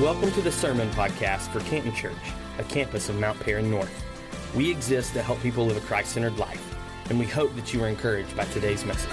Welcome to the Sermon Podcast for Canton Church, a campus of Mount Paran North. We exist to help people live a Christ centered life, and we hope that you are encouraged by today's message.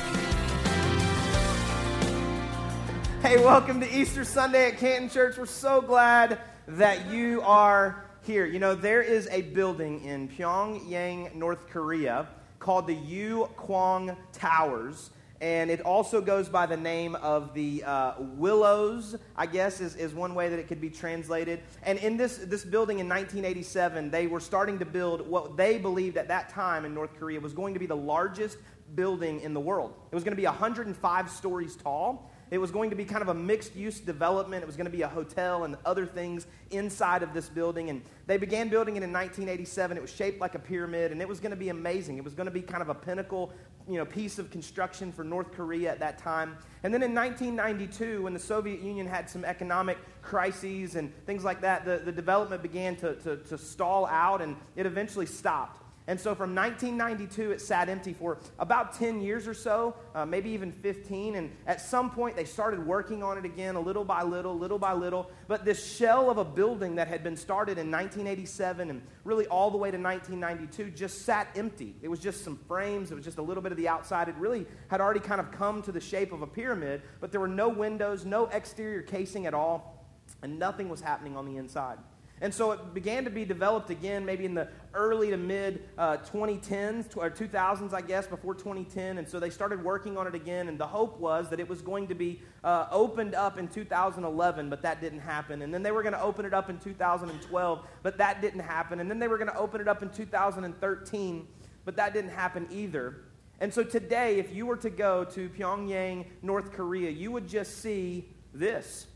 Hey, welcome to Easter Sunday at Canton Church. We're so glad that you are here. You know, there is a building in Pyongyang, North Korea called the Yu Kwang Towers and it also goes by the name of the uh, Willows, I guess, is, is one way that it could be translated. And in this, this building in 1987, they were starting to build what they believed at that time in North Korea was going to be the largest building in the world. It was going to be 105 stories tall. It was going to be kind of a mixed use development. It was going to be a hotel and other things inside of this building. And they began building it in 1987. It was shaped like a pyramid, and it was going to be amazing. It was going to be kind of a pinnacle you know, piece of construction for North Korea at that time. And then in 1992, when the Soviet Union had some economic crises and things like that, the, the development began to, to, to stall out, and it eventually stopped. And so from 1992, it sat empty for about 10 years or so, uh, maybe even 15. And at some point, they started working on it again, a little by little, little by little. But this shell of a building that had been started in 1987 and really all the way to 1992 just sat empty. It was just some frames, it was just a little bit of the outside. It really had already kind of come to the shape of a pyramid, but there were no windows, no exterior casing at all, and nothing was happening on the inside. And so it began to be developed again, maybe in the early to mid uh, 2010s, or 2000s, I guess, before 2010. And so they started working on it again, and the hope was that it was going to be uh, opened up in 2011, but that didn't happen. And then they were going to open it up in 2012, but that didn't happen. And then they were going to open it up in 2013, but that didn't happen either. And so today, if you were to go to Pyongyang, North Korea, you would just see this.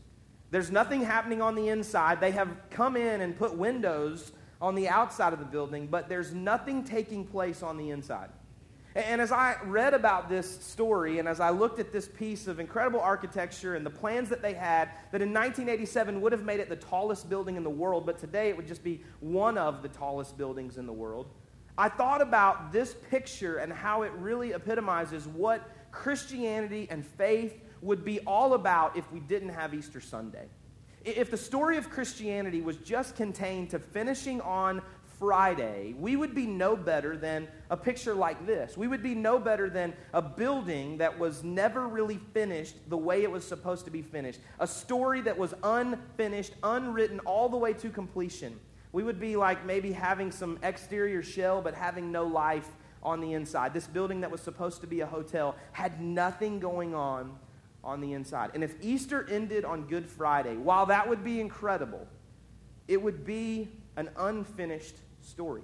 There's nothing happening on the inside. They have come in and put windows on the outside of the building, but there's nothing taking place on the inside. And as I read about this story and as I looked at this piece of incredible architecture and the plans that they had, that in 1987 would have made it the tallest building in the world, but today it would just be one of the tallest buildings in the world, I thought about this picture and how it really epitomizes what Christianity and faith would be all about if we didn't have Easter Sunday. If the story of Christianity was just contained to finishing on Friday, we would be no better than a picture like this. We would be no better than a building that was never really finished the way it was supposed to be finished, a story that was unfinished, unwritten, all the way to completion. We would be like maybe having some exterior shell, but having no life on the inside. This building that was supposed to be a hotel had nothing going on on the inside. And if Easter ended on Good Friday, while that would be incredible, it would be an unfinished story.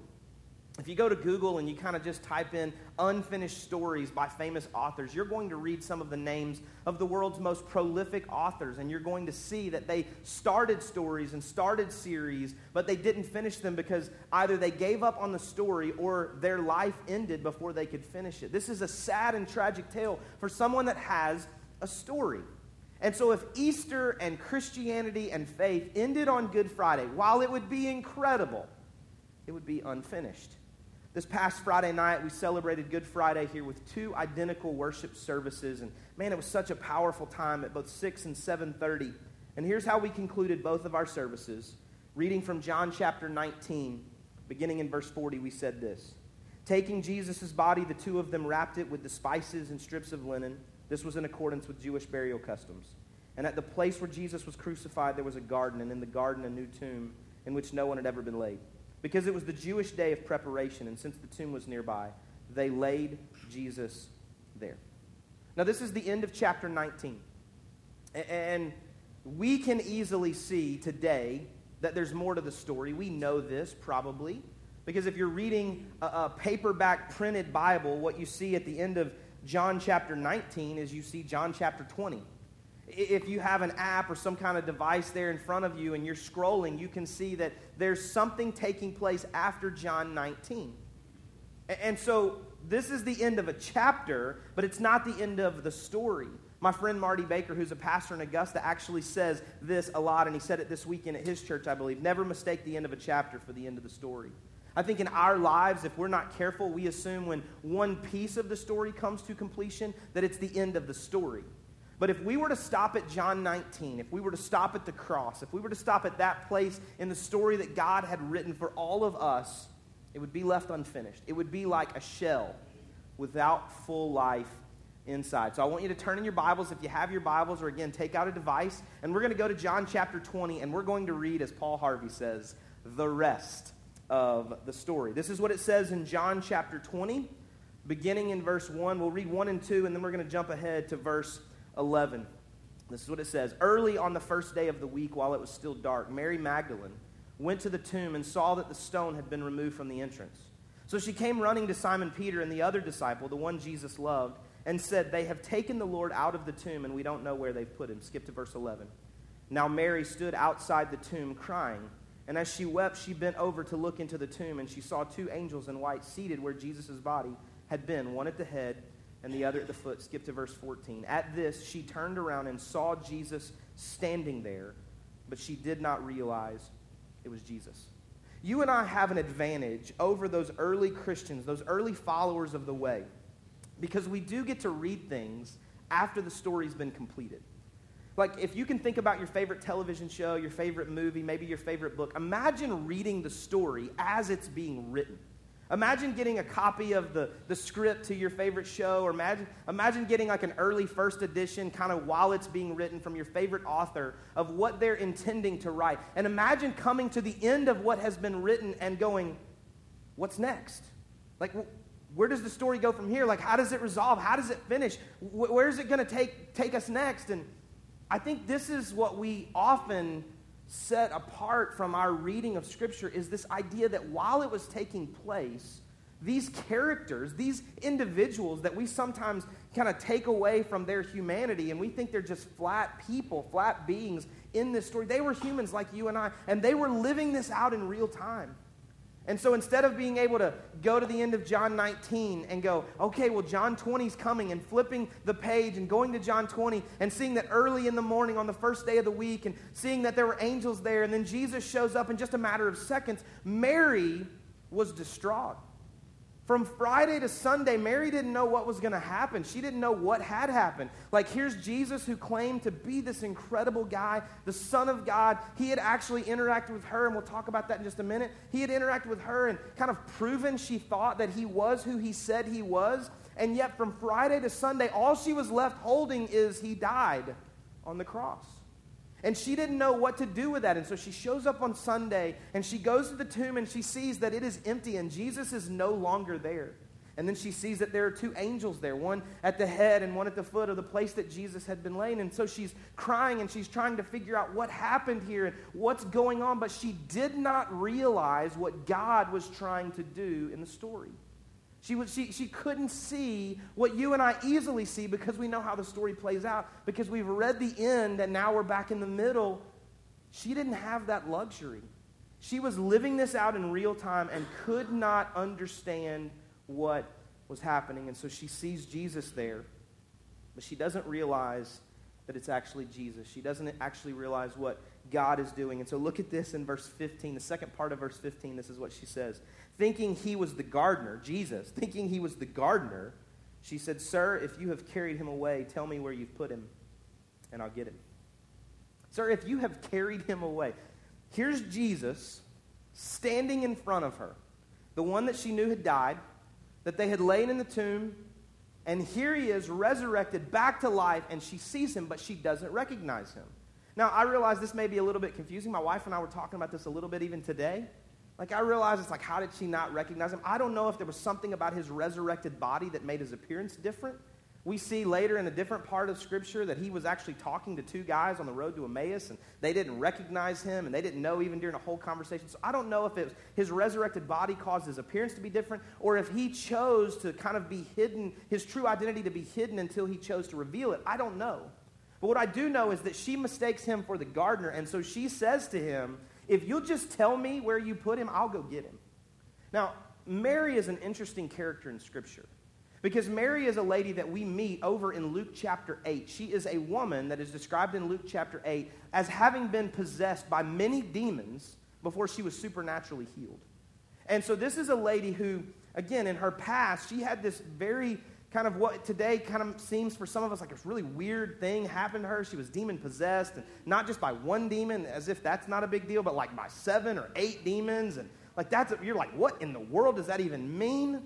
If you go to Google and you kind of just type in unfinished stories by famous authors, you're going to read some of the names of the world's most prolific authors, and you're going to see that they started stories and started series, but they didn't finish them because either they gave up on the story or their life ended before they could finish it. This is a sad and tragic tale for someone that has a story. And so, if Easter and Christianity and faith ended on Good Friday, while it would be incredible, it would be unfinished. This past Friday night, we celebrated Good Friday here with two identical worship services, and man, it was such a powerful time at both 6 and 7:30. And here's how we concluded both of our services. Reading from John chapter 19, beginning in verse 40, we said this Taking Jesus' body, the two of them wrapped it with the spices and strips of linen this was in accordance with Jewish burial customs. And at the place where Jesus was crucified, there was a garden, and in the garden, a new tomb in which no one had ever been laid. Because it was the Jewish day of preparation, and since the tomb was nearby, they laid Jesus there. Now, this is the end of chapter 19. And we can easily see today that there's more to the story. We know this probably. Because if you're reading a, paperback printed Bible, what you see at the end of John chapter 19 is you see John chapter 20. If you have an app or some kind of device there in front of you and you're scrolling, you can see that there's something taking place after John 19. And so this is the end of a chapter, but it's not the end of the story. My friend Marty Baker, who's a pastor in Augusta, actually says this a lot, and he said it this weekend at his church, I believe. Never mistake the end of a chapter for the end of the story. I think in our lives, if we're not careful, we assume when one piece of the story comes to completion that it's the end of the story. But if we were to stop at John 19, if we were to stop at the cross, if we were to stop at that place in the story that God had written for all of us, it would be left unfinished. It would be like a shell without full life inside. So I want you to turn in your Bibles if you have your Bibles, or again, take out a device, and we're going to go to John chapter 20, and we're going to read, as Paul Harvey says, the rest of the story. This is what it says in John chapter 20, beginning in verse 1. We'll read 1 and 2, and then we're going to jump ahead to verse 11. This is what it says. Early on the first day of the week, while it was still dark, Mary Magdalene went to the tomb and saw that the stone had been removed from the entrance. So she came running to Simon Peter and the other disciple, the one Jesus loved, and said, They have taken the Lord out of the tomb, and we don't know where they've put him. Skip to verse 11. Now Mary stood outside the tomb crying. And as she wept, she bent over to look into the tomb, and she saw two angels in white seated where Jesus' body had been, one at the head and the other at the foot. Skip to verse 14. At this, she turned around and saw Jesus standing there, but she did not realize it was Jesus. You and I have an advantage over those early Christians, those early followers of the way, because we do get to read things after the story's been completed. Like, if you can think about your favorite television show, your favorite movie, maybe your favorite book, imagine reading the story as it's being written. Imagine getting a copy of the, the script to your favorite show, or imagine, imagine getting like an early first edition, kind of while it's being written from your favorite author, of what they're intending to write. And imagine coming to the end of what has been written and going, what's next? Like, where does the story go from here? Like, how does it resolve? How does it finish? Where is it going to take, take us next? And I think this is what we often set apart from our reading of Scripture is this idea that while it was taking place, these characters, these individuals that we sometimes kind of take away from their humanity and we think they're just flat people, flat beings in this story, they were humans like you and I, and they were living this out in real time. And so instead of being able to go to the end of John 19 and go, okay, well, John 20 is coming, and flipping the page and going to John 20 and seeing that early in the morning on the first day of the week and seeing that there were angels there, and then Jesus shows up in just a matter of seconds, Mary was distraught. From Friday to Sunday, Mary didn't know what was going to happen. She didn't know what had happened. Like, here's Jesus who claimed to be this incredible guy, the Son of God. He had actually interacted with her, and we'll talk about that in just a minute. He had interacted with her and kind of proven she thought that he was who he said he was. And yet, from Friday to Sunday, all she was left holding is he died on the cross. And she didn't know what to do with that. And so she shows up on Sunday and she goes to the tomb and she sees that it is empty and Jesus is no longer there. And then she sees that there are two angels there, one at the head and one at the foot of the place that Jesus had been laying. And so she's crying and she's trying to figure out what happened here and what's going on. But she did not realize what God was trying to do in the story. She, she, she couldn't see what you and I easily see because we know how the story plays out, because we've read the end and now we're back in the middle. She didn't have that luxury. She was living this out in real time and could not understand what was happening. And so she sees Jesus there, but she doesn't realize that it's actually Jesus. She doesn't actually realize what God is doing. And so look at this in verse 15, the second part of verse 15. This is what she says thinking he was the gardener, Jesus, thinking he was the gardener, she said, Sir, if you have carried him away, tell me where you've put him, and I'll get him. Sir, if you have carried him away, here's Jesus standing in front of her, the one that she knew had died, that they had laid in the tomb, and here he is resurrected back to life, and she sees him, but she doesn't recognize him. Now, I realize this may be a little bit confusing. My wife and I were talking about this a little bit even today. Like, I realize it's like, how did she not recognize him? I don't know if there was something about his resurrected body that made his appearance different. We see later in a different part of Scripture that he was actually talking to two guys on the road to Emmaus, and they didn't recognize him, and they didn't know even during a whole conversation. So I don't know if it was his resurrected body caused his appearance to be different, or if he chose to kind of be hidden, his true identity to be hidden until he chose to reveal it. I don't know. But what I do know is that she mistakes him for the gardener, and so she says to him, if you'll just tell me where you put him, I'll go get him. Now, Mary is an interesting character in Scripture because Mary is a lady that we meet over in Luke chapter 8. She is a woman that is described in Luke chapter 8 as having been possessed by many demons before she was supernaturally healed. And so, this is a lady who, again, in her past, she had this very kind of what today kind of seems for some of us like a really weird thing happened to her. She was demon possessed, and not just by one demon, as if that's not a big deal, but like by seven or eight demons. And like that's, a, you're like, what in the world does that even mean?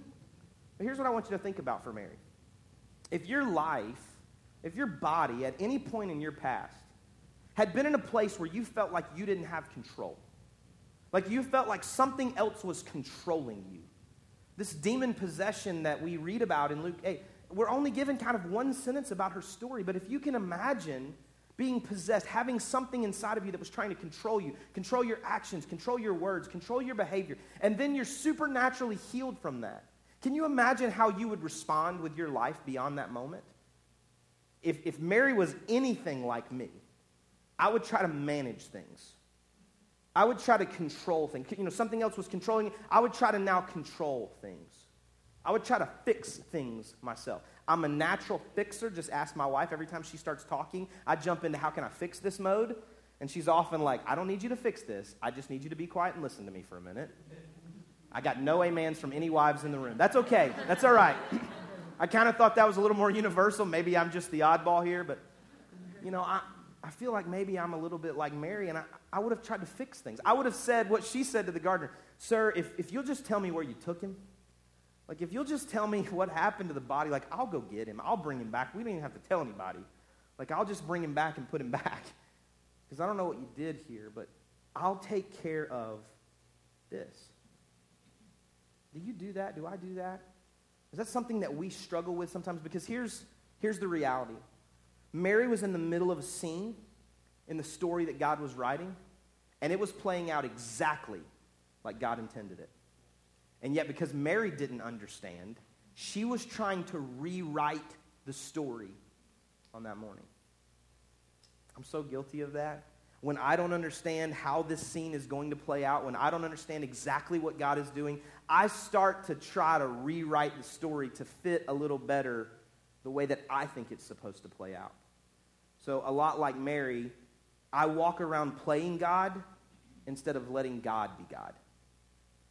But here's what I want you to think about for Mary. If your life, if your body at any point in your past had been in a place where you felt like you didn't have control, like you felt like something else was controlling you, this demon possession that we read about in Luke 8, we're only given kind of one sentence about her story, but if you can imagine being possessed, having something inside of you that was trying to control you, control your actions, control your words, control your behavior, and then you're supernaturally healed from that. Can you imagine how you would respond with your life beyond that moment? If, if Mary was anything like me, I would try to manage things. I would try to control things. You know, something else was controlling. I would try to now control things. I would try to fix things myself. I'm a natural fixer. Just ask my wife every time she starts talking. I jump into how can I fix this mode? And she's often like, I don't need you to fix this. I just need you to be quiet and listen to me for a minute. I got no amens from any wives in the room. That's okay. That's all right. I kind of thought that was a little more universal. Maybe I'm just the oddball here, but you know, I, I feel like maybe I'm a little bit like Mary, and I, I would have tried to fix things. I would have said what she said to the gardener Sir, if, if you'll just tell me where you took him, like if you'll just tell me what happened to the body, like I'll go get him. I'll bring him back. We don't even have to tell anybody. Like I'll just bring him back and put him back. Because I don't know what you did here, but I'll take care of this. Do you do that? Do I do that? Is that something that we struggle with sometimes? Because here's, here's the reality Mary was in the middle of a scene in the story that God was writing, and it was playing out exactly like God intended it. And yet, because Mary didn't understand, she was trying to rewrite the story on that morning. I'm so guilty of that. When I don't understand how this scene is going to play out, when I don't understand exactly what God is doing, I start to try to rewrite the story to fit a little better the way that I think it's supposed to play out. So, a lot like Mary, I walk around playing God instead of letting God be God.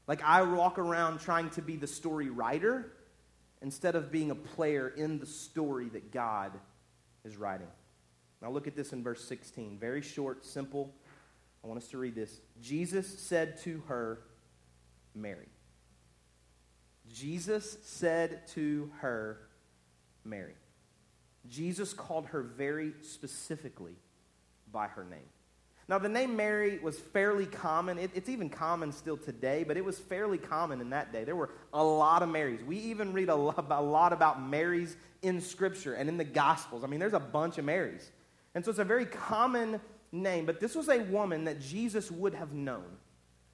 Like I walk around trying to be the story writer instead of being a player in the story that God is writing. Now look at this in verse 16. Very short, simple. I want us to read this. Jesus said to her, Mary. Jesus said to her, Mary. Jesus called her very specifically by her name. Now, the name Mary was fairly common. It, it's even common still today, but it was fairly common in that day. There were a lot of Marys. We even read a lot, a lot about Marys in Scripture and in the Gospels. I mean, there's a bunch of Marys. And so it's a very common name, but this was a woman that Jesus would have known.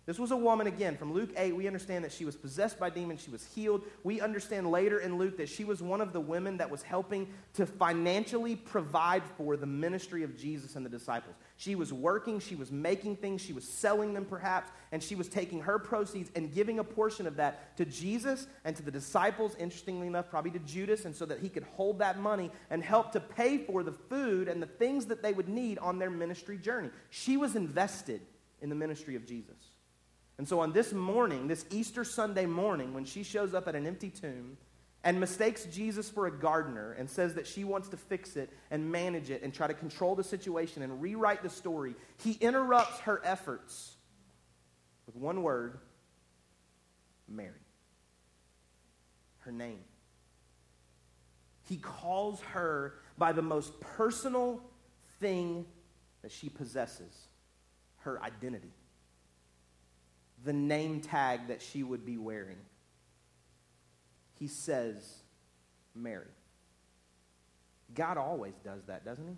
This was a woman, again, from Luke 8. We understand that she was possessed by demons. She was healed. We understand later in Luke that she was one of the women that was helping to financially provide for the ministry of Jesus and the disciples. She was working, she was making things, she was selling them perhaps, and she was taking her proceeds and giving a portion of that to Jesus and to the disciples, interestingly enough, probably to Judas, and so that he could hold that money and help to pay for the food and the things that they would need on their ministry journey. She was invested in the ministry of Jesus. And so on this morning, this Easter Sunday morning, when she shows up at an empty tomb and mistakes Jesus for a gardener and says that she wants to fix it and manage it and try to control the situation and rewrite the story, he interrupts her efforts with one word Mary. Her name. He calls her by the most personal thing that she possesses her identity the name tag that she would be wearing. He says, Mary. God always does that, doesn't he?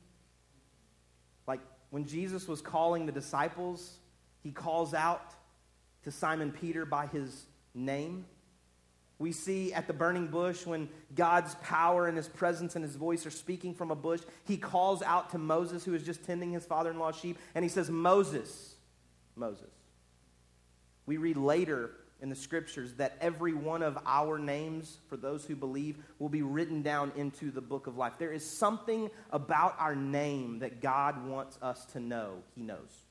Like when Jesus was calling the disciples, he calls out to Simon Peter by his name. We see at the burning bush when God's power and his presence and his voice are speaking from a bush, he calls out to Moses, who is just tending his father in law's sheep, and he says, Moses, Moses. We read later in the scriptures that every one of our names, for those who believe, will be written down into the book of life. There is something about our name that God wants us to know. He knows.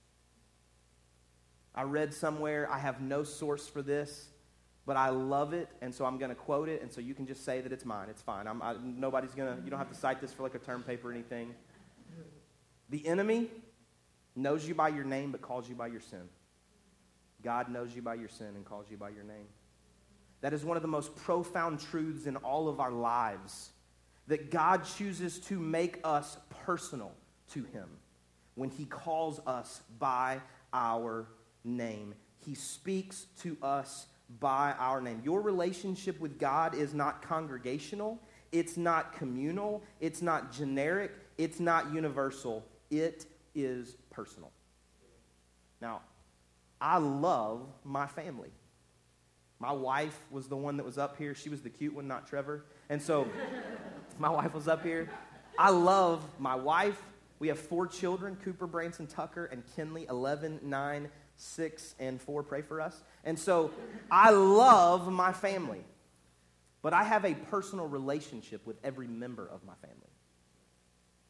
I read somewhere, I have no source for this, but I love it, and so I'm going to quote it, and so you can just say that it's mine. It's fine. I, nobody's going to, you don't have to cite this for like a term paper or anything. The enemy knows you by your name, but calls you by your sin. God knows you by your sin and calls you by your name. That is one of the most profound truths in all of our lives. That God chooses to make us personal to Him when He calls us by our name. He speaks to us by our name. Your relationship with God is not congregational, it's not communal, it's not generic, it's not universal. It is personal. Now, I love my family. My wife was the one that was up here. She was the cute one, not Trevor. And so my wife was up here. I love my wife. We have four children Cooper, Branson, Tucker, and Kinley 11, 9, 6, and 4. Pray for us. And so I love my family. But I have a personal relationship with every member of my family.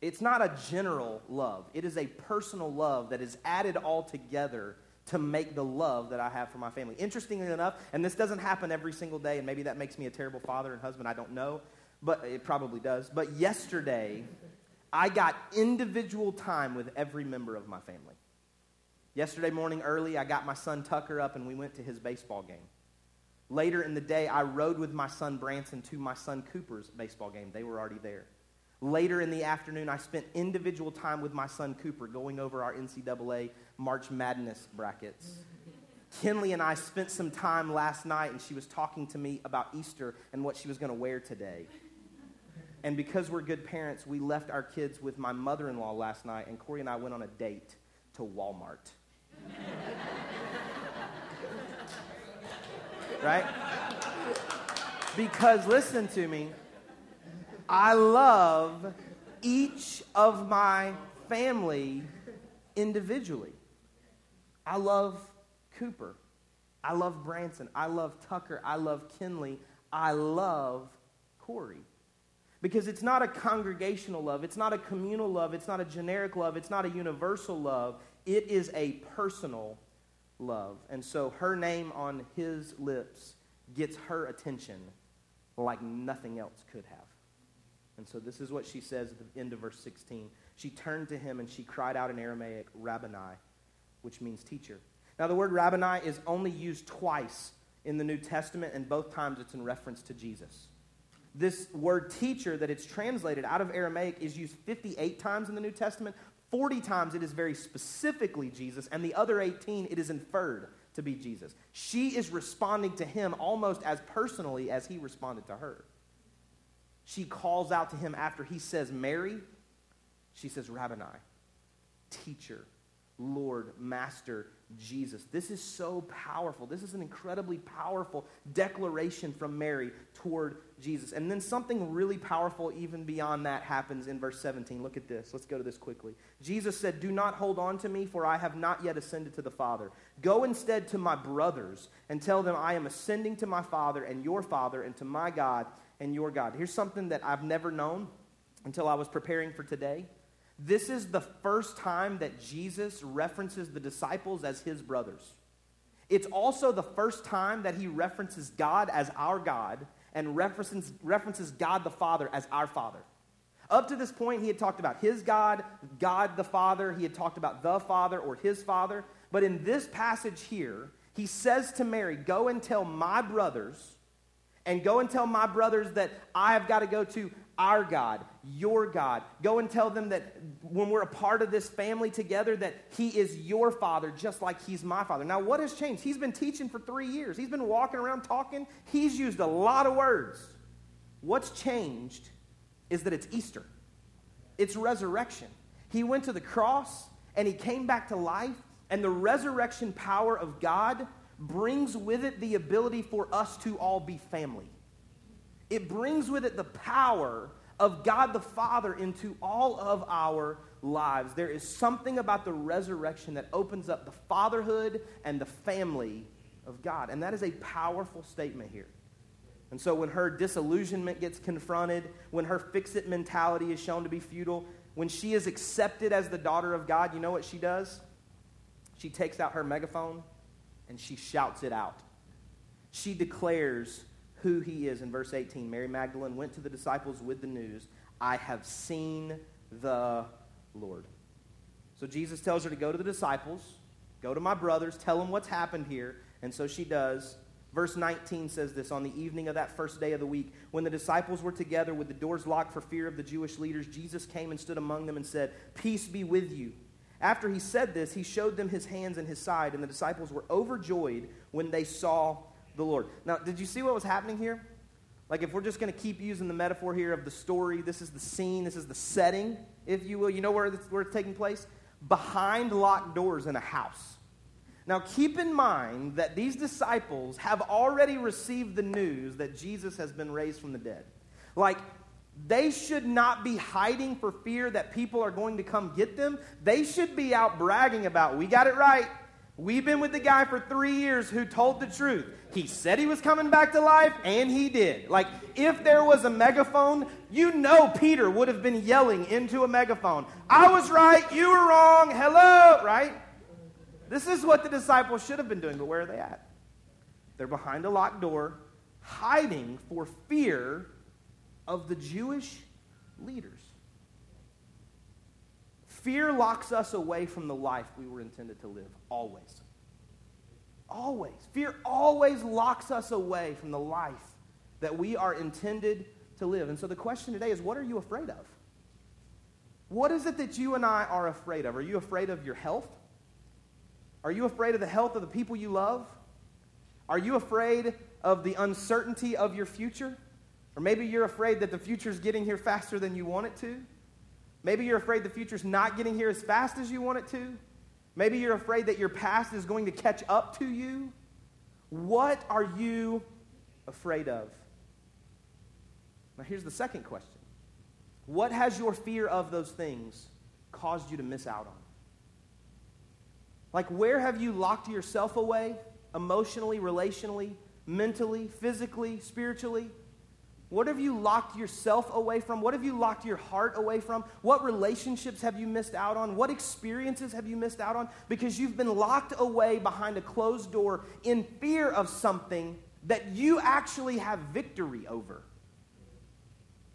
It's not a general love, it is a personal love that is added all together to make the love that I have for my family. Interestingly enough, and this doesn't happen every single day, and maybe that makes me a terrible father and husband, I don't know, but it probably does. But yesterday, I got individual time with every member of my family. Yesterday morning early, I got my son Tucker up and we went to his baseball game. Later in the day, I rode with my son Branson to my son Cooper's baseball game. They were already there. Later in the afternoon, I spent individual time with my son Cooper going over our NCAA March Madness brackets. Kinley and I spent some time last night, and she was talking to me about Easter and what she was going to wear today. And because we're good parents, we left our kids with my mother in law last night, and Corey and I went on a date to Walmart. right? Because listen to me, I love each of my family individually. I love Cooper. I love Branson. I love Tucker. I love Kinley. I love Corey. Because it's not a congregational love, it's not a communal love, it's not a generic love, it's not a universal love. It is a personal love. And so her name on his lips gets her attention like nothing else could have. And so this is what she says at the end of verse 16. She turned to him and she cried out in Aramaic, Rabboni, which means teacher. Now, the word rabboni is only used twice in the New Testament, and both times it's in reference to Jesus. This word teacher that it's translated out of Aramaic is used 58 times in the New Testament. 40 times it is very specifically Jesus, and the other 18 it is inferred to be Jesus. She is responding to him almost as personally as he responded to her. She calls out to him after he says Mary, she says Rabboni, teacher. Lord, Master, Jesus. This is so powerful. This is an incredibly powerful declaration from Mary toward Jesus. And then something really powerful, even beyond that, happens in verse 17. Look at this. Let's go to this quickly. Jesus said, Do not hold on to me, for I have not yet ascended to the Father. Go instead to my brothers and tell them I am ascending to my Father and your Father and to my God and your God. Here's something that I've never known until I was preparing for today. This is the first time that Jesus references the disciples as his brothers. It's also the first time that he references God as our God and references, references God the Father as our Father. Up to this point, he had talked about his God, God the Father. He had talked about the Father or his Father. But in this passage here, he says to Mary, Go and tell my brothers, and go and tell my brothers that I have got to go to our God, your God. Go and tell them that when we're a part of this family together, that He is your Father, just like He's my Father. Now, what has changed? He's been teaching for three years, He's been walking around talking. He's used a lot of words. What's changed is that it's Easter, it's resurrection. He went to the cross and He came back to life, and the resurrection power of God brings with it the ability for us to all be family. It brings with it the power of God the Father into all of our lives. There is something about the resurrection that opens up the fatherhood and the family of God. And that is a powerful statement here. And so when her disillusionment gets confronted, when her fix it mentality is shown to be futile, when she is accepted as the daughter of God, you know what she does? She takes out her megaphone and she shouts it out. she declares who he is in verse 18. Mary Magdalene went to the disciples with the news I have seen the Lord. So Jesus tells her to go to the disciples, go to my brothers, tell them what's happened here. And so she does. Verse 19 says this On the evening of that first day of the week, when the disciples were together with the doors locked for fear of the Jewish leaders, Jesus came and stood among them and said, Peace be with you. After he said this, he showed them his hands and his side, and the disciples were overjoyed when they saw the Lord. Now, did you see what was happening here? Like, if we're just going to keep using the metaphor here of the story, this is the scene, this is the setting, if you will. You know where, this, where it's taking place? Behind locked doors in a house. Now, keep in mind that these disciples have already received the news that Jesus has been raised from the dead. Like, they should not be hiding for fear that people are going to come get them. They should be out bragging about, we got it right. We've been with the guy for three years who told the truth. He said he was coming back to life, and he did. Like, if there was a megaphone, you know Peter would have been yelling into a megaphone, I was right, you were wrong, hello, right? This is what the disciples should have been doing, but where are they at? They're behind a locked door, hiding for fear of the Jewish leaders. Fear locks us away from the life we were intended to live, always. Always. Fear always locks us away from the life that we are intended to live. And so the question today is what are you afraid of? What is it that you and I are afraid of? Are you afraid of your health? Are you afraid of the health of the people you love? Are you afraid of the uncertainty of your future? Or maybe you're afraid that the future is getting here faster than you want it to. Maybe you're afraid the future's not getting here as fast as you want it to. Maybe you're afraid that your past is going to catch up to you. What are you afraid of? Now, here's the second question What has your fear of those things caused you to miss out on? Like, where have you locked yourself away emotionally, relationally, mentally, physically, spiritually? What have you locked yourself away from? What have you locked your heart away from? What relationships have you missed out on? What experiences have you missed out on? Because you've been locked away behind a closed door in fear of something that you actually have victory over.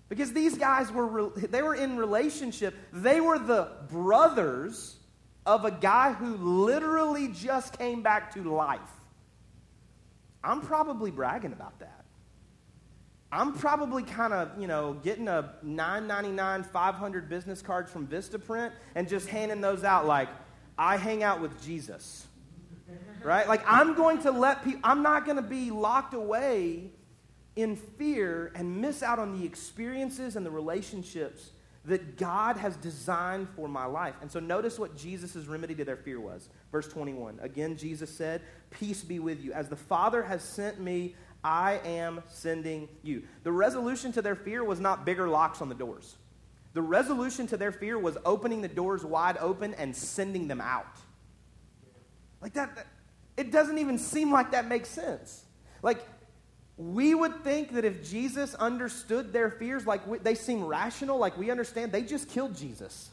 Because these guys were they were in relationship. They were the brothers of a guy who literally just came back to life. I'm probably bragging about that. I'm probably kind of, you know, getting a 999 500 business cards from Vistaprint and just handing those out like, I hang out with Jesus. Right? Like, I'm going to let people, I'm not going to be locked away in fear and miss out on the experiences and the relationships that God has designed for my life. And so notice what Jesus' remedy to their fear was. Verse 21. Again, Jesus said, Peace be with you. As the Father has sent me, I am sending you. The resolution to their fear was not bigger locks on the doors. The resolution to their fear was opening the doors wide open and sending them out. Like that, that it doesn't even seem like that makes sense. Like, we would think that if Jesus understood their fears, like we, they seem rational, like we understand, they just killed Jesus.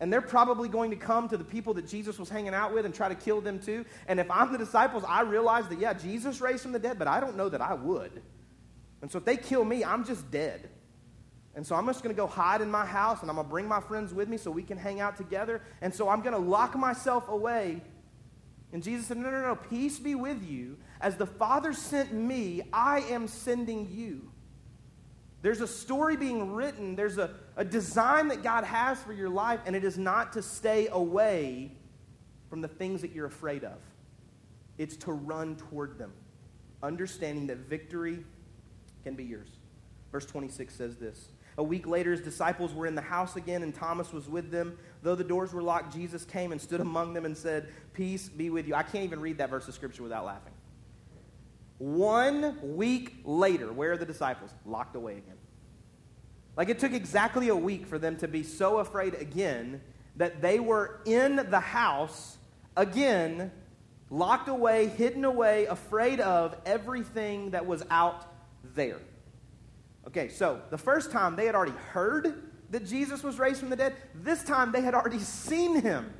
And they're probably going to come to the people that Jesus was hanging out with and try to kill them too. And if I'm the disciples, I realize that, yeah, Jesus raised from the dead, but I don't know that I would. And so if they kill me, I'm just dead. And so I'm just going to go hide in my house and I'm going to bring my friends with me so we can hang out together. And so I'm going to lock myself away. And Jesus said, No, no, no, peace be with you. As the Father sent me, I am sending you. There's a story being written, there's a, a design that God has for your life, and it is not to stay away from the things that you're afraid of. It's to run toward them, understanding that victory can be yours. Verse 26 says this A week later, his disciples were in the house again, and Thomas was with them. Though the doors were locked, Jesus came and stood among them and said, Peace be with you. I can't even read that verse of scripture without laughing. One week later, where are the disciples? Locked away again. Like it took exactly a week for them to be so afraid again that they were in the house again, locked away, hidden away, afraid of everything that was out there. Okay, so the first time they had already heard that Jesus was raised from the dead. This time they had already seen him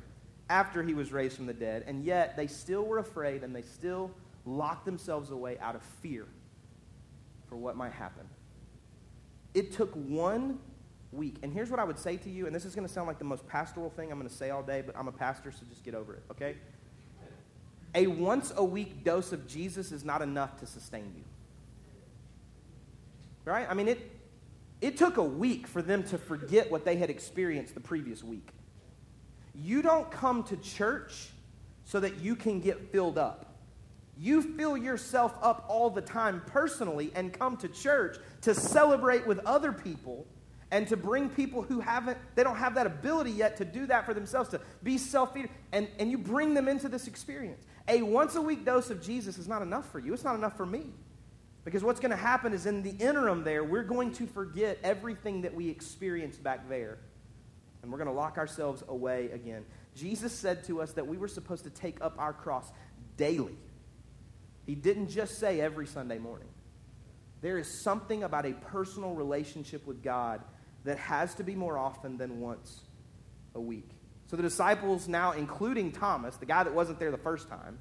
after he was raised from the dead, and yet they still were afraid and they still locked themselves away out of fear for what might happen. It took one week. And here's what I would say to you, and this is going to sound like the most pastoral thing I'm going to say all day, but I'm a pastor, so just get over it, okay? A once a week dose of Jesus is not enough to sustain you. Right? I mean, it, it took a week for them to forget what they had experienced the previous week. You don't come to church so that you can get filled up. You fill yourself up all the time personally and come to church to celebrate with other people and to bring people who haven't, they don't have that ability yet to do that for themselves, to be self feeding, and, and you bring them into this experience. A once a week dose of Jesus is not enough for you. It's not enough for me. Because what's going to happen is in the interim there, we're going to forget everything that we experienced back there. And we're going to lock ourselves away again. Jesus said to us that we were supposed to take up our cross daily. He didn't just say every Sunday morning. There is something about a personal relationship with God that has to be more often than once a week. So the disciples, now including Thomas, the guy that wasn't there the first time,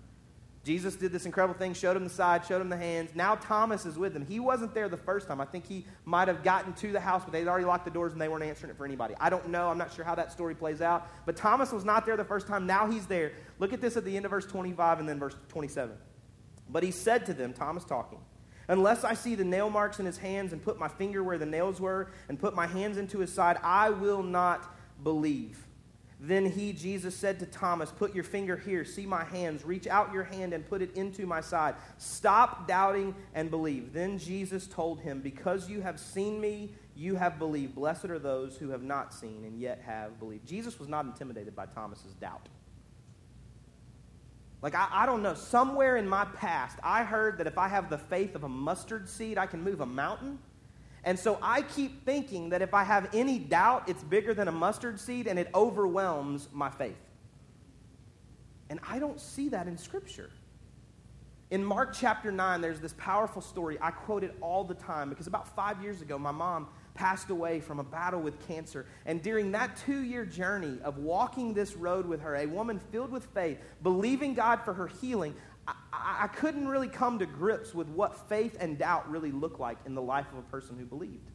Jesus did this incredible thing, showed him the side, showed him the hands. Now Thomas is with them. He wasn't there the first time. I think he might have gotten to the house, but they'd already locked the doors and they weren't answering it for anybody. I don't know. I'm not sure how that story plays out. But Thomas was not there the first time. Now he's there. Look at this at the end of verse 25 and then verse 27. But he said to them, Thomas talking, Unless I see the nail marks in his hands and put my finger where the nails were and put my hands into his side, I will not believe. Then he, Jesus, said to Thomas, Put your finger here, see my hands, reach out your hand and put it into my side. Stop doubting and believe. Then Jesus told him, Because you have seen me, you have believed. Blessed are those who have not seen and yet have believed. Jesus was not intimidated by Thomas's doubt. Like, I, I don't know, somewhere in my past, I heard that if I have the faith of a mustard seed, I can move a mountain. And so I keep thinking that if I have any doubt, it's bigger than a mustard seed and it overwhelms my faith. And I don't see that in Scripture. In Mark chapter 9, there's this powerful story. I quote it all the time because about five years ago, my mom passed away from a battle with cancer. And during that two year journey of walking this road with her, a woman filled with faith, believing God for her healing, I, I, couldn't really come to grips with what faith and doubt really look like in the life of a person who believed.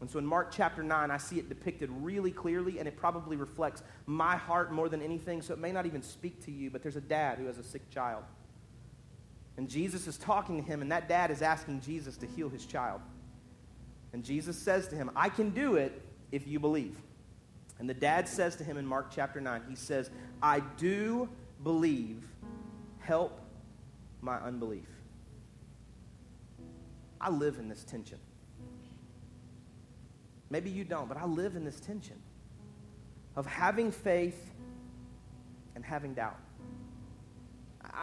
And so in Mark chapter 9, I see it depicted really clearly, and it probably reflects my heart more than anything, so it may not even speak to you, but there's a dad who has a sick child. And Jesus is talking to him, and that dad is asking Jesus to heal his child. And Jesus says to him, I can do it if you believe. And the dad says to him in Mark chapter 9, he says, I do believe help my unbelief. I live in this tension. Maybe you don't, but I live in this tension of having faith and having doubt.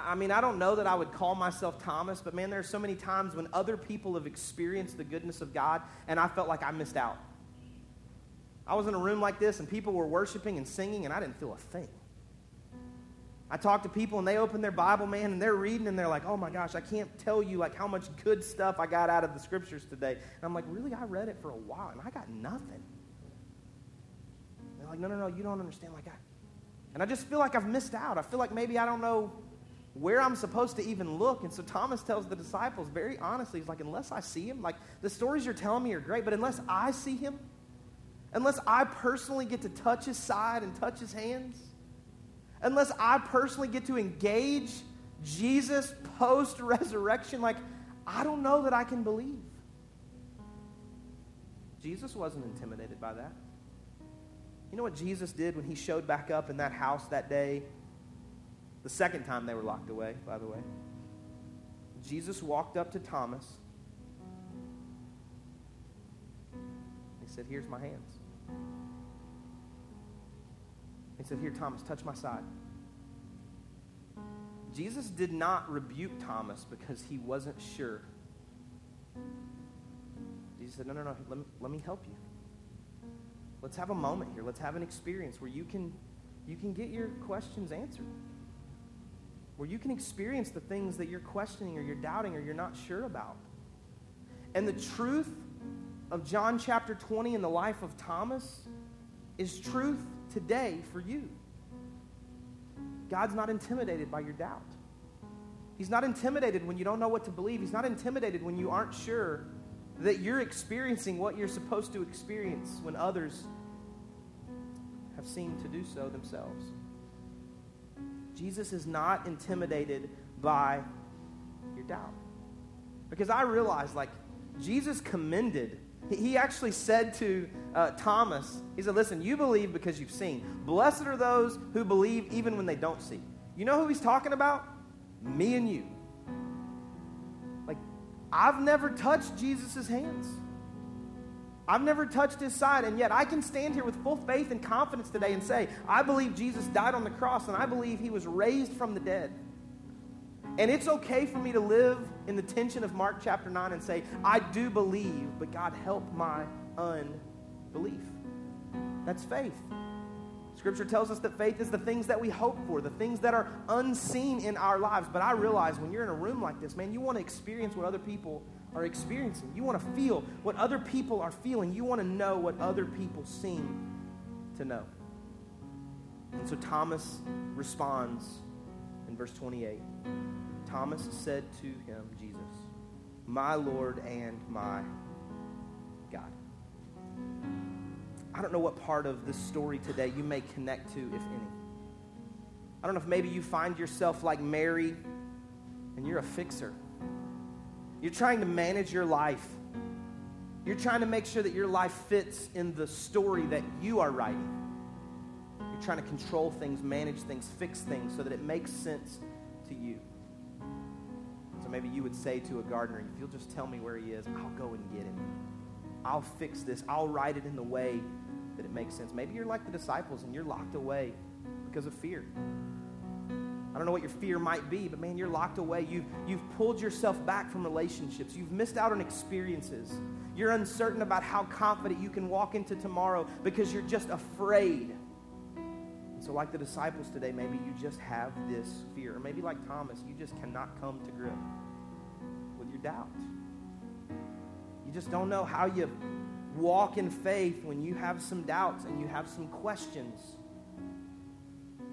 I mean, I don't know that I would call myself Thomas, but man, there are so many times when other people have experienced the goodness of God and I felt like I missed out. I was in a room like this and people were worshiping and singing and I didn't feel a thing. I talk to people and they open their Bible, man, and they're reading and they're like, oh my gosh, I can't tell you like how much good stuff I got out of the scriptures today. And I'm like, really? I read it for a while and I got nothing. And they're like, no, no, no, you don't understand. Like I, and I just feel like I've missed out. I feel like maybe I don't know where I'm supposed to even look. And so Thomas tells the disciples very honestly, he's like, unless I see him, like the stories you're telling me are great, but unless I see him, unless I personally get to touch his side and touch his hands, unless I personally get to engage Jesus post resurrection, like, I don't know that I can believe. Jesus wasn't intimidated by that. You know what Jesus did when he showed back up in that house that day? The second time they were locked away, by the way. Jesus walked up to Thomas. He said, Here's my hands. He said, Here, Thomas, touch my side. Jesus did not rebuke Thomas because he wasn't sure. Jesus said, No, no, no, let me, let me help you. Let's have a moment here. Let's have an experience where you can, you can get your questions answered. Where you can experience the things that you're questioning or you're doubting or you're not sure about. And the truth of John chapter 20 in the life of Thomas is truth today for you. God's not intimidated by your doubt. He's not intimidated when you don't know what to believe. He's not intimidated when you aren't sure that you're experiencing what you're supposed to experience when others have seemed to do so themselves. Jesus is not intimidated by your doubt. Because I realize, like, Jesus commended, he actually said to uh, Thomas, He said, Listen, you believe because you've seen. Blessed are those who believe even when they don't see. You know who he's talking about? Me and you. Like, I've never touched Jesus' hands. I've never touched his side, and yet I can stand here with full faith and confidence today and say, I believe Jesus died on the cross, and I believe he was raised from the dead. And it's okay for me to live in the tension of Mark chapter 9 and say, I do believe, but God help my unbelief. That's faith. Scripture tells us that faith is the things that we hope for, the things that are unseen in our lives. But I realize when you're in a room like this, man, you want to experience what other people are experiencing. You want to feel what other people are feeling. You want to know what other people seem to know. And so Thomas responds in verse 28. Thomas said to him, Jesus, My Lord and my God. I don't know what part of this story today you may connect to, if any. I don't know if maybe you find yourself like Mary and you're a fixer. You're trying to manage your life. You're trying to make sure that your life fits in the story that you are writing. You're trying to control things, manage things, fix things so that it makes sense to you. So maybe you would say to a gardener, if you'll just tell me where he is, I'll go and get him. I'll fix this. I'll write it in the way that it makes sense. Maybe you're like the disciples and you're locked away because of fear. I don't know what your fear might be, but man, you're locked away. You've, you've pulled yourself back from relationships. You've missed out on experiences. You're uncertain about how confident you can walk into tomorrow because you're just afraid. And so, like the disciples today, maybe you just have this fear. Or maybe like Thomas, you just cannot come to grip with your doubt. You just don't know how you walk in faith when you have some doubts and you have some questions.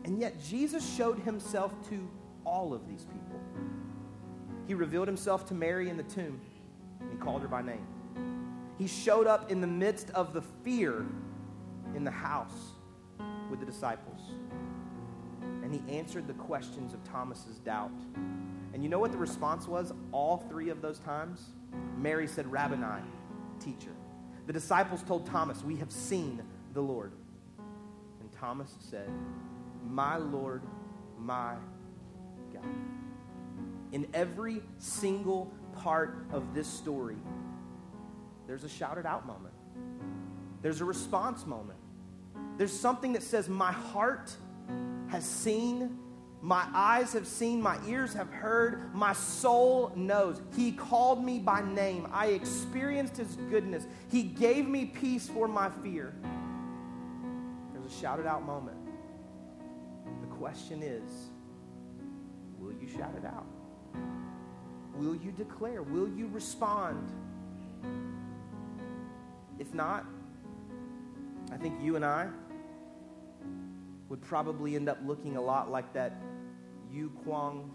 And yet, Jesus showed himself to all of these people. He revealed himself to Mary in the tomb, he called her by name. He showed up in the midst of the fear in the house with the disciples. And he answered the questions of Thomas's doubt. And you know what the response was all three of those times? Mary said, Rabboni, teacher. The disciples told Thomas, We have seen the Lord. And Thomas said, my Lord, my God. In every single part of this story, there's a shouted out moment, there's a response moment. There's something that says, My heart has seen, my eyes have seen, my ears have heard, my soul knows. He called me by name. I experienced his goodness. He gave me peace for my fear. There's a shouted out moment question is will you shout it out? Will you declare? Will you respond? If not, I think you and I would probably end up looking a lot like that Yu Kwang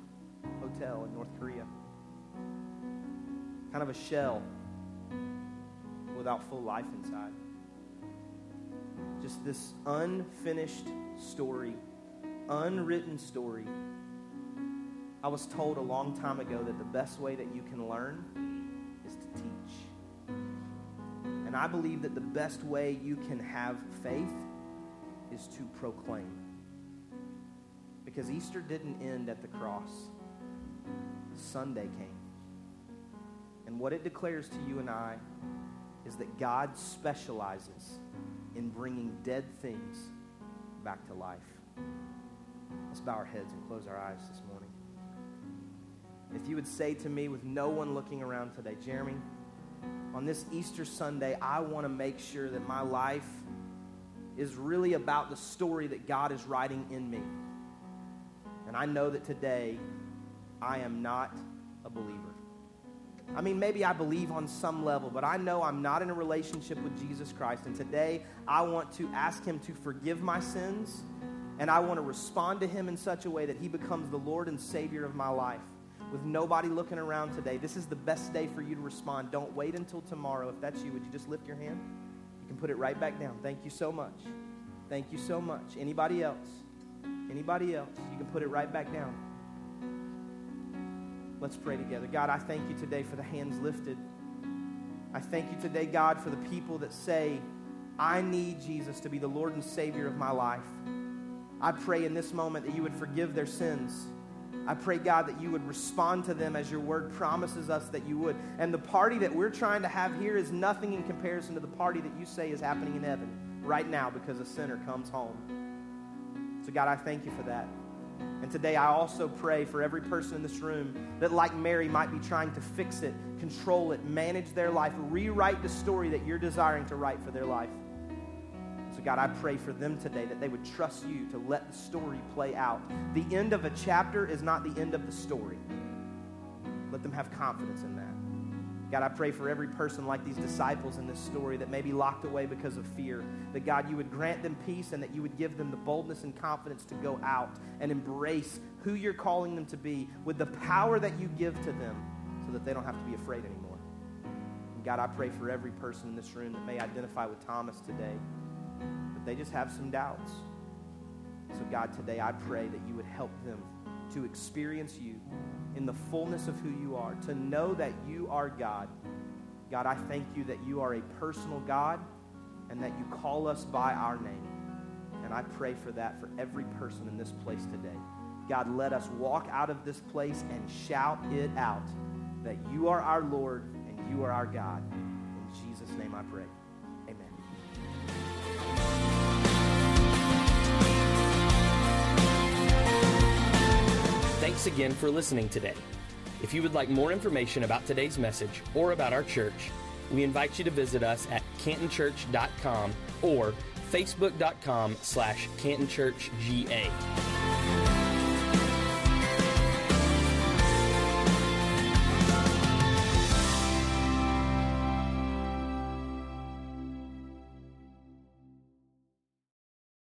Hotel in North Korea. Kind of a shell without full life inside. Just this unfinished story unwritten story. I was told a long time ago that the best way that you can learn is to teach. And I believe that the best way you can have faith is to proclaim. Because Easter didn't end at the cross, Sunday came. And what it declares to you and I is that God specializes in bringing dead things back to life. Let's bow our heads and close our eyes this morning. If you would say to me, with no one looking around today, Jeremy, on this Easter Sunday, I want to make sure that my life is really about the story that God is writing in me. And I know that today I am not a believer. I mean, maybe I believe on some level, but I know I'm not in a relationship with Jesus Christ. And today I want to ask Him to forgive my sins and I want to respond to him in such a way that he becomes the Lord and Savior of my life. with nobody looking around today, this is the best day for you to respond. Don't wait until tomorrow. If that's you, would you just lift your hand? You can put it right back down. Thank you so much. Thank you so much. Anybody else? Anybody else? You can put it right back down. Let's pray together. God, I thank you today for the hands lifted. I thank you today, God, for the people that say, I need Jesus to be the Lord and Savior of my life. I pray in this moment that you would forgive their sins. I pray, God, that you would respond to them as your word promises us that you would. And the party that we're trying to have here is nothing in comparison to the party that you say is happening in heaven right now because a sinner comes home. So, God, I thank you for that. And today I also pray for every person in this room that, like Mary, might be trying to fix it, control it, manage their life, rewrite the story that you're desiring to write for their life. God, I pray for them today that they would trust you to let the story play out. The end of a chapter is not the end of the story. Let them have confidence in that. God, I pray for every person like these disciples in this story that may be locked away because of fear. That, God, you would grant them peace and that you would give them the boldness and confidence to go out and embrace who you're calling them to be with the power that you give to them so that they don't have to be afraid anymore. God, I pray for every person in this room that may identify with Thomas today, but they just have some doubts. So, God, today I pray that you would help them to experience you in the fullness of who you are, to know that you are God. God, I thank you that you are a personal God and that you call us by our name. And I pray for that for every person in this place today. God, let us walk out of this place and shout it out that you are our Lord and you are our God. In Jesus' name I pray. Thanks again for listening today. If you would like more information about today's message or about our church, we invite you to visit us at cantonchurch.com or facebook.com slash cantonchurchga.